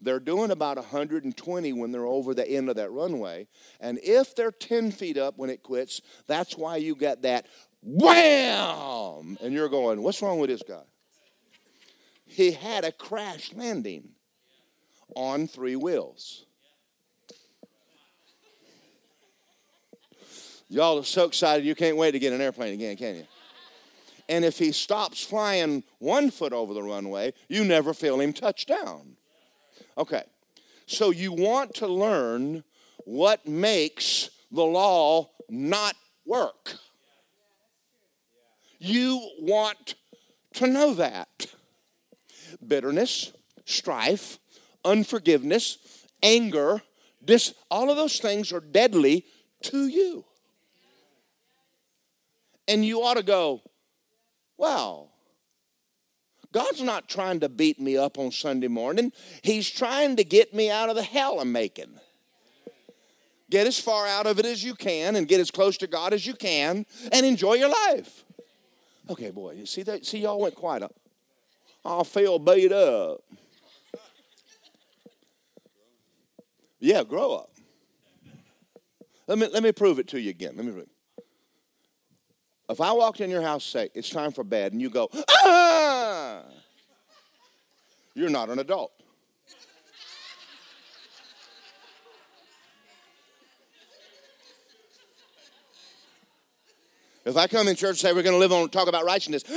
They're doing about 120 when they're over the end of that runway. And if they're 10 feet up when it quits, that's why you get that wham! And you're going, what's wrong with this guy? He had a crash landing on three wheels. Y'all are so excited you can't wait to get an airplane again, can you? And if he stops flying one foot over the runway, you never feel him touch down. Okay, so you want to learn what makes the law not work. You want to know that. Bitterness, strife, unforgiveness, anger, this, all of those things are deadly to you. And you ought to go, wow, God's not trying to beat me up on Sunday morning. He's trying to get me out of the hell I'm making. Get as far out of it as you can and get as close to God as you can and enjoy your life. Okay, boy, you see that? See, y'all went quiet. Up. I feel beat up. Yeah, grow up. Let me, let me prove it to you again. Let me prove it. If I walked in your house say, it's time for bed, and you go, ah, you're not an adult. If I come in church and say we're going to live on talk about righteousness,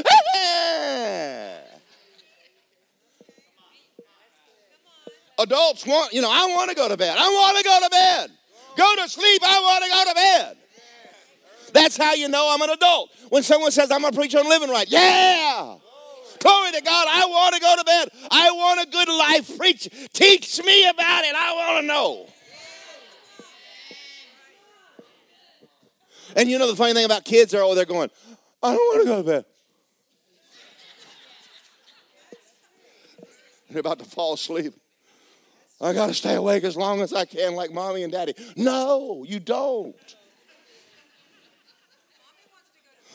adults want, you know, I want to go to bed. I want to go to bed. Go to sleep. I want to go to bed. That's how you know I'm an adult. When someone says, I'm going to preach on living right. Yeah. Glory to God. I want to go to bed. I want a good life. Preach. Teach me about it. I want to know. And you know the funny thing about kids are, oh, they're going, I don't want to go to bed. They're about to fall asleep. I got to stay awake as long as I can, like mommy and daddy. No, you don't.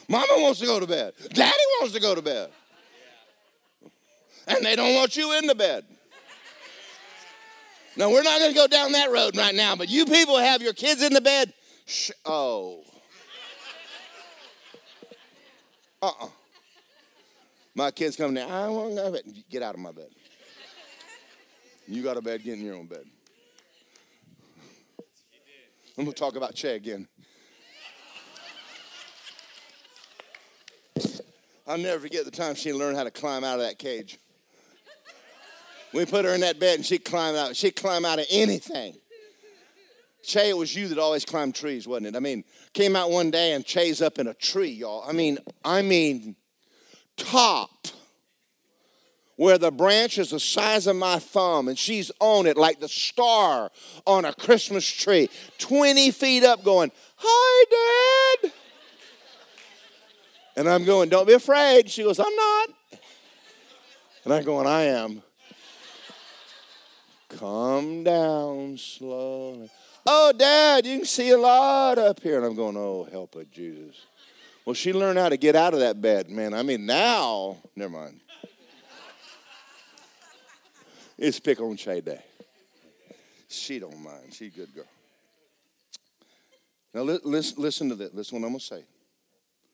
Mama wants to go to bed. Daddy wants to go to bed. And they don't want you in the bed. No, we're not going to go down that road right now, but you people have your kids in the bed. Sh- oh. Uh uh-uh. uh My kids come down. I want to go to bed. Get out of my bed. You got a bed, get in your own bed. I'm going to talk about Che again. I'll never forget the time she learned how to climb out of that cage. We put her in that bed and she'd climb out. She'd climb out of anything. Che, it was you that always climbed trees, wasn't it? I mean, came out one day and Che's up in a tree, y'all. I mean, I mean, top where the branch is the size of my thumb and she's on it like the star on a Christmas tree, 20 feet up, going, Hi, Dad. And I'm going, Don't be afraid. She goes, I'm not. And I'm going, I am. Come down slowly. Oh, Dad, you can see a lot up here. And I'm going, Oh, help it, Jesus. Well, she learned how to get out of that bed, man. I mean, now, never mind. It's pick on Che Day. She don't mind. She's a good girl. Now, listen, listen to this. Listen to what I'm going to say.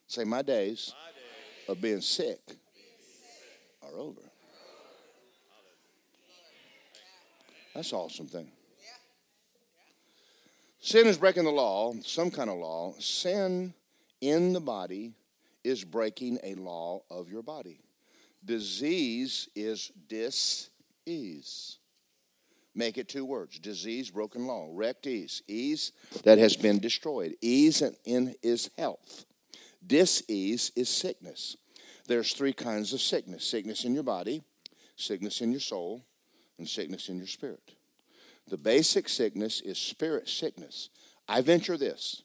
Say, my days, my days of being sick, being sick. are over. That's awesome thing. Sin is breaking the law, some kind of law. Sin in the body is breaking a law of your body. Disease is dis-ease. Make it two words disease, broken law. Rect ease. Ease that has been destroyed. Ease in is health. Disease is sickness. There's three kinds of sickness sickness in your body, sickness in your soul, and sickness in your spirit. The basic sickness is spirit sickness. I venture this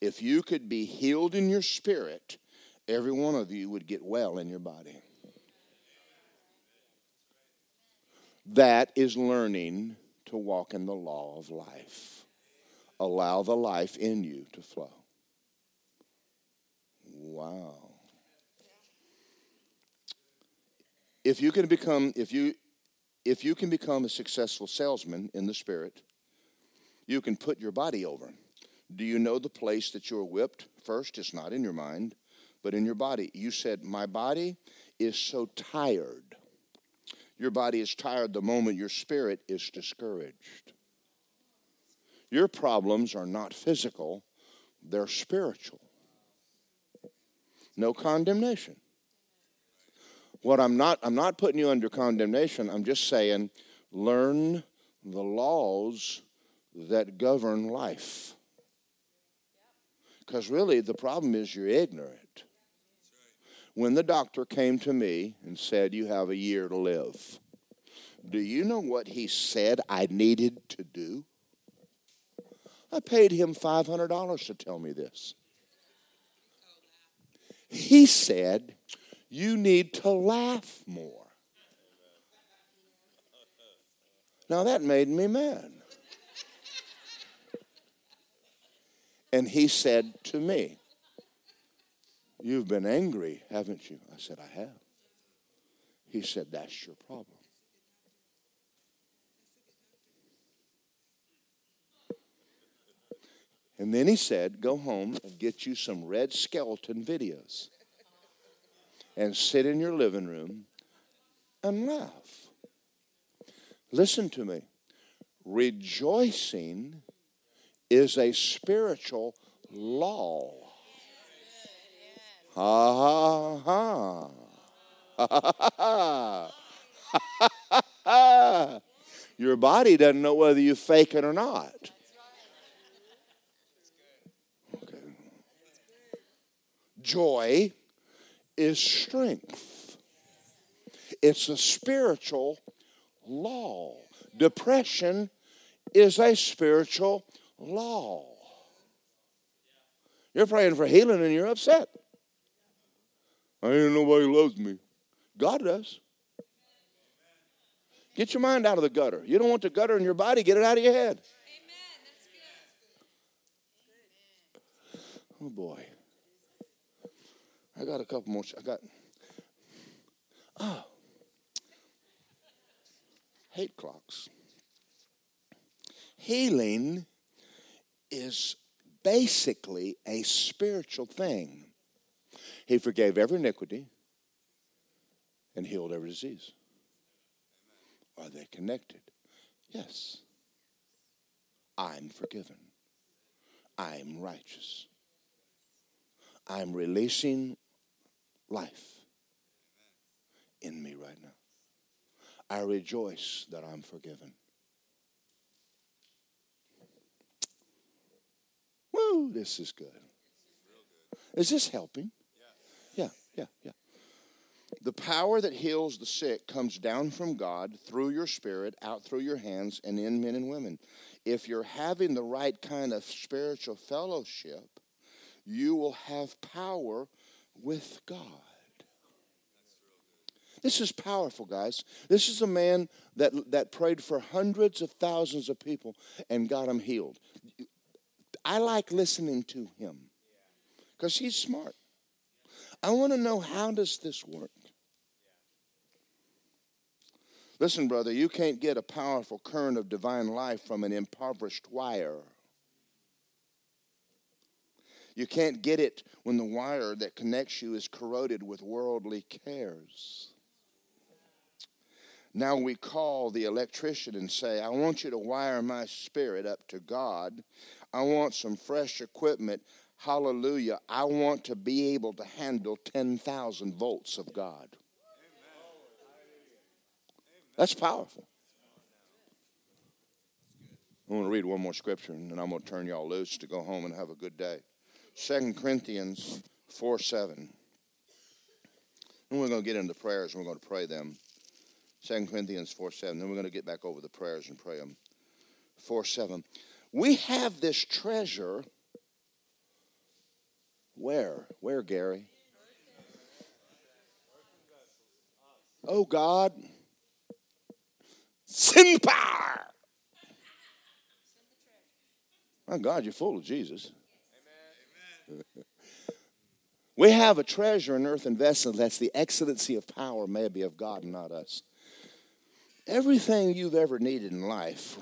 if you could be healed in your spirit, every one of you would get well in your body. That is learning to walk in the law of life. Allow the life in you to flow. Wow. If you can become if you if you can become a successful salesman in the spirit, you can put your body over. Do you know the place that you're whipped? First, it's not in your mind, but in your body. You said, My body is so tired. Your body is tired the moment your spirit is discouraged. Your problems are not physical, they're spiritual. No condemnation. What I'm not I'm not putting you under condemnation. I'm just saying learn the laws that govern life. Because really the problem is you're ignorant. When the doctor came to me and said you have a year to live, do you know what he said I needed to do? I paid him $500 to tell me this. He said, You need to laugh more. Now that made me mad. And he said to me, You've been angry, haven't you? I said, I have. He said, That's your problem. And then he said, Go home and get you some Red Skelton videos and sit in your living room and laugh. Listen to me. Rejoicing is a spiritual law. Ha ha ha. Ha ha ha. Your body doesn't know whether you fake it or not. Joy is strength. It's a spiritual law. Depression is a spiritual law. You're praying for healing and you're upset. I ain't nobody loves me. God does. Get your mind out of the gutter. You don't want the gutter in your body, get it out of your head. Oh boy. I got a couple more. I got. Oh. Hate clocks. Healing is basically a spiritual thing. He forgave every iniquity and healed every disease. Are they connected? Yes. I'm forgiven. I'm righteous. I'm releasing life in me right now. I rejoice that I'm forgiven. Woo, this is good. Is this helping? Yeah, yeah, yeah. The power that heals the sick comes down from God through your spirit, out through your hands, and in men and women. If you're having the right kind of spiritual fellowship, you will have power with God. This is powerful, guys. This is a man that, that prayed for hundreds of thousands of people and got them healed. I like listening to him because he's smart. I want to know how does this work? Listen, brother, you can't get a powerful current of divine life from an impoverished wire. You can't get it when the wire that connects you is corroded with worldly cares. Now we call the electrician and say, I want you to wire my spirit up to God. I want some fresh equipment. Hallelujah. I want to be able to handle 10,000 volts of God. That's powerful. I'm going to read one more scripture and then I'm going to turn y'all loose to go home and have a good day. 2 Corinthians 4 7. And we're going to get into prayers and we're going to pray them. 2 Corinthians 4 7. Then we're going to get back over the prayers and pray them. 4 7. We have this treasure. Where? Where, Gary? Oh, God. Power. My God, you're full of Jesus. we have a treasure in earthen vessels that's the excellency of power, maybe of God and not us. Everything you've ever needed in life,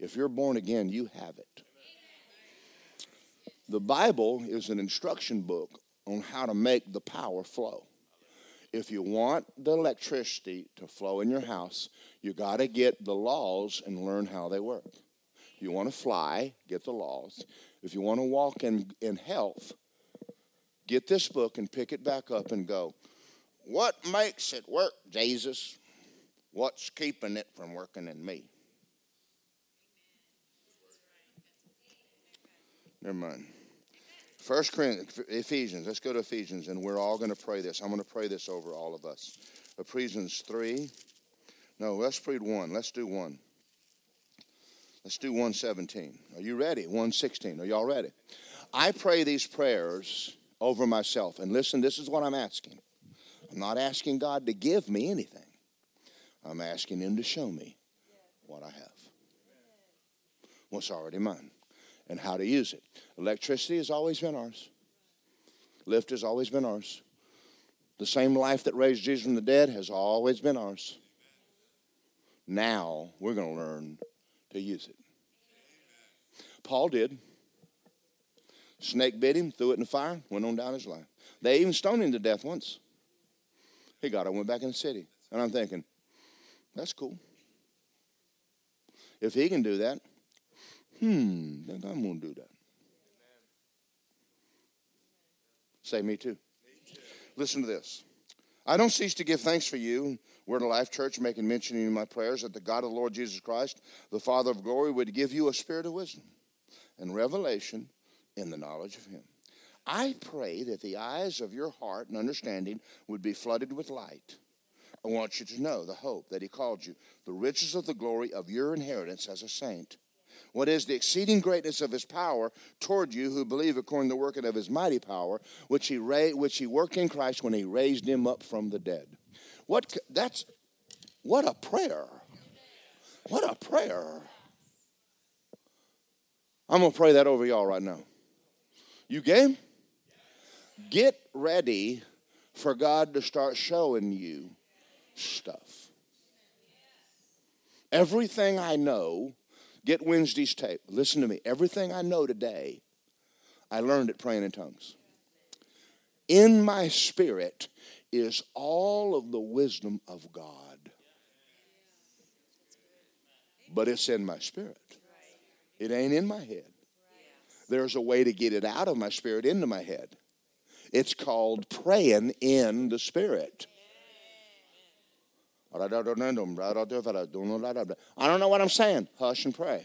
if you're born again, you have it. The Bible is an instruction book on how to make the power flow. If you want the electricity to flow in your house, you got to get the laws and learn how they work. You want to fly, get the laws. If you want to walk in, in health, get this book and pick it back up and go, What makes it work, Jesus? What's keeping it from working in me? Never mind. First Corinthians, Ephesians. Let's go to Ephesians, and we're all going to pray this. I'm going to pray this over all of us. Ephesians three. No, let's read one. Let's do one. Let's do 117. Are you ready? 116. Are y'all ready? I pray these prayers over myself. And listen, this is what I'm asking. I'm not asking God to give me anything. I'm asking Him to show me what I have, what's already mine, and how to use it. Electricity has always been ours, lift has always been ours. The same life that raised Jesus from the dead has always been ours. Now we're going to learn to use it. Paul did. Snake bit him, threw it in the fire, went on down his life. They even stoned him to death once. He got up, went back in the city. And I'm thinking, that's cool. If he can do that, hmm, then I'm going to do that. Say me too. me too. Listen to this. I don't cease to give thanks for you, Word of Life Church, making mention in my prayers that the God of the Lord Jesus Christ, the Father of glory, would give you a spirit of wisdom and revelation in the knowledge of Him. I pray that the eyes of your heart and understanding would be flooded with light I want you to know the hope that He called you, the riches of the glory of your inheritance as a saint. What is the exceeding greatness of His power toward you who believe according to the working of His mighty power, which He ra- which He worked in Christ when He raised Him up from the dead. What that's what a prayer! What a prayer! I'm gonna pray that over y'all right now. You game? Get ready for God to start showing you stuff. Everything I know, get Wednesday's tape. Listen to me. Everything I know today, I learned at praying in tongues. In my spirit is all of the wisdom of God. But it's in my spirit. It ain't in my head. There's a way to get it out of my spirit into my head. It's called praying in the spirit. I don't know what I'm saying. Hush and pray.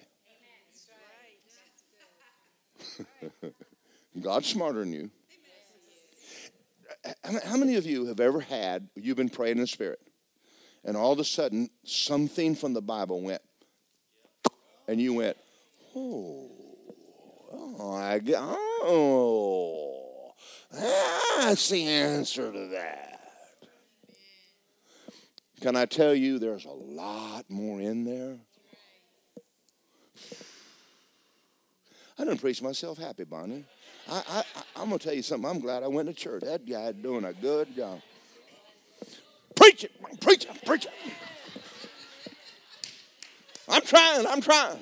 God's smarter than you. How many of you have ever had, you've been praying in the Spirit, and all of a sudden something from the Bible went, and you went, oh, oh, oh, that's the answer to that. Can I tell you there's a lot more in there? I didn't preach myself happy, Bonnie. I, I, I'm going to tell you something. I'm glad I went to church. That guy doing a good job. Preach it, preach it, preach it. I'm trying, I'm trying.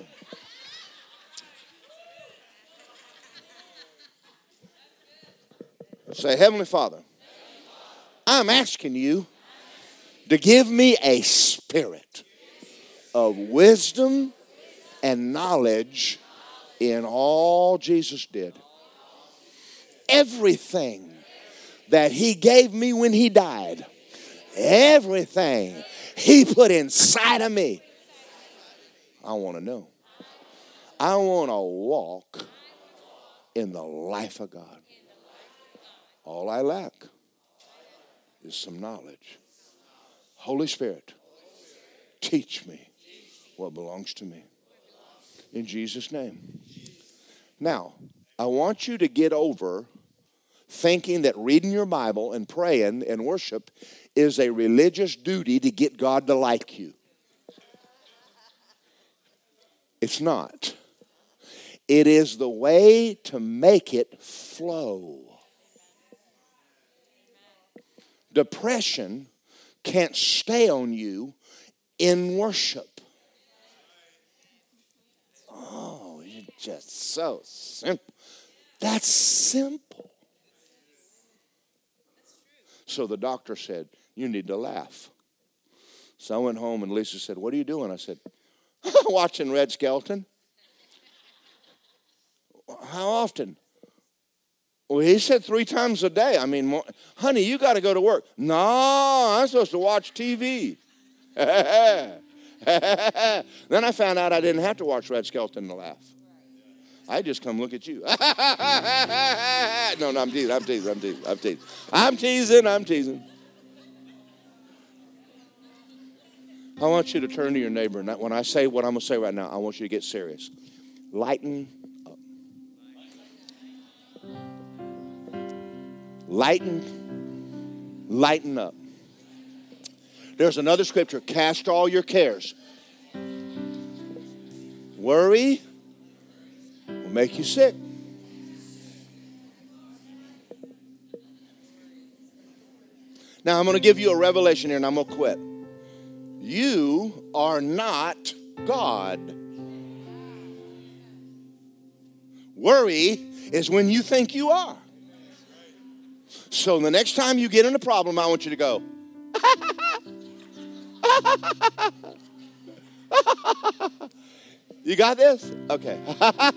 Say, Heavenly Father, I'm asking you to give me a spirit of wisdom and knowledge in all Jesus did. Everything that He gave me when He died, everything He put inside of me, I want to know. I want to walk in the life of God. All I lack is some knowledge. Holy Spirit, teach me what belongs to me. In Jesus' name. Now, I want you to get over thinking that reading your Bible and praying and worship is a religious duty to get God to like you. It's not. It is the way to make it flow. Depression can't stay on you in worship. Oh, you're just so simple. That's simple. So the doctor said, You need to laugh. So I went home and Lisa said, What are you doing? I said, Watching Red Skelton. How often? Well, he said three times a day. I mean, honey, you got to go to work. No, I'm supposed to watch TV. then I found out I didn't have to watch Red Skelton to laugh. I just come look at you. no, no, I'm teasing, I'm teasing, I'm teasing, I'm teasing. I'm teasing, I'm teasing. I want you to turn to your neighbor. And when I say what I'm going to say right now, I want you to get serious. Lighten up. Lighten, lighten up. There's another scripture cast all your cares. Worry will make you sick. Now, I'm going to give you a revelation here and I'm going to quit. You are not God. Worry is when you think you are. So the next time you get in a problem, I want you to go. you got this? Okay.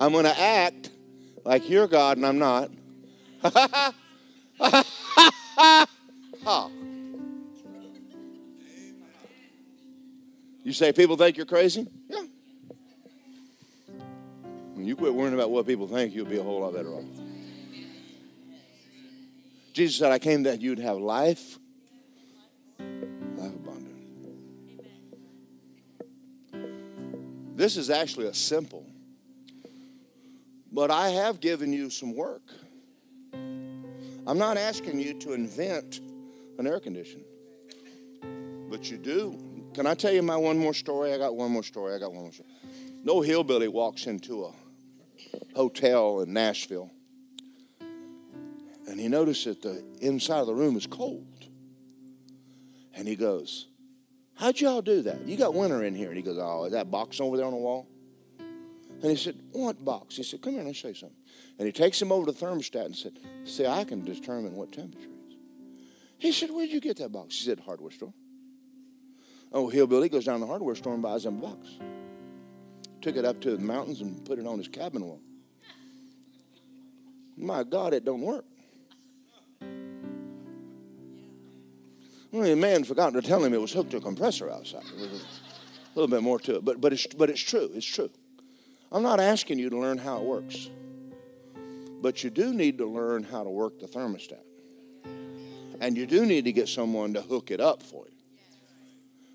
I'm going to act like you're God and I'm not. You say people think you're crazy? Yeah. When you quit worrying about what people think, you'll be a whole lot better off. Jesus said, I came that you'd have life. This is actually a simple, but I have given you some work. I'm not asking you to invent an air conditioner, but you do can I tell you my one more story? I got one more story. I got one more story. No hillbilly walks into a hotel in Nashville and he noticed that the inside of the room is cold. And he goes, How'd y'all do that? You got winter in here. And he goes, Oh, is that box over there on the wall? And he said, What box? He said, Come here and me show you something. And he takes him over to the thermostat and said, See, I can determine what temperature is. He said, Where'd you get that box? He said, Hardware store. Oh, hillbilly goes down to the hardware store and buys them a box. Took it up to the mountains and put it on his cabin wall. My God, it don't work. Well, the man forgot to tell him it was hooked to a compressor outside. A little bit more to it, but, but, it's, but it's true. It's true. I'm not asking you to learn how it works, but you do need to learn how to work the thermostat. And you do need to get someone to hook it up for you.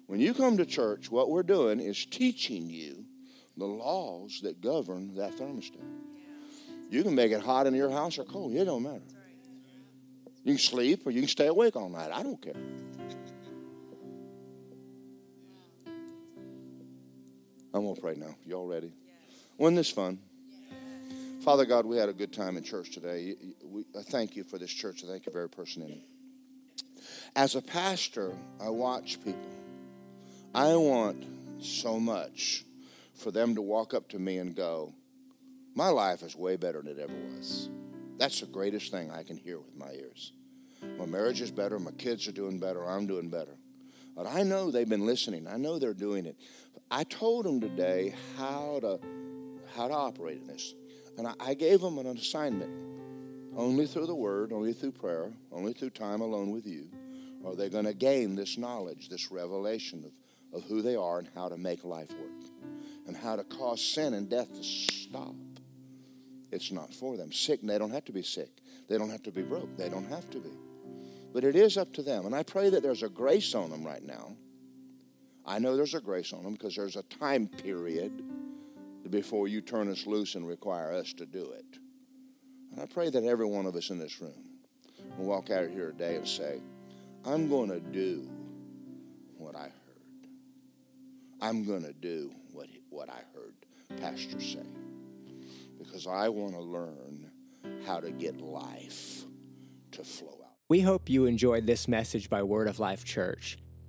When you come to church, what we're doing is teaching you the laws that govern that thermostat. You can make it hot in your house or cold. It don't matter. You can sleep or you can stay awake all night. I don't care. I'm going to pray now. Y'all ready? Wasn't this fun? Father God, we had a good time in church today. We, I thank you for this church. I thank you for every person in it. As a pastor, I watch people I want so much for them to walk up to me and go, My life is way better than it ever was. That's the greatest thing I can hear with my ears. My marriage is better, my kids are doing better, I'm doing better. But I know they've been listening. I know they're doing it. I told them today how to how to operate in this. And I, I gave them an assignment. Only through the word, only through prayer, only through time alone with you are they going to gain this knowledge, this revelation of of who they are and how to make life work and how to cause sin and death to stop. It's not for them. Sick, they don't have to be sick. They don't have to be broke. They don't have to be. But it is up to them. And I pray that there's a grace on them right now. I know there's a grace on them because there's a time period before you turn us loose and require us to do it. And I pray that every one of us in this room will walk out of here today and say, I'm going to do what I heard. I'm going to do what, what I heard Pastor say because I want to learn how to get life to flow out. We hope you enjoyed this message by Word of Life Church.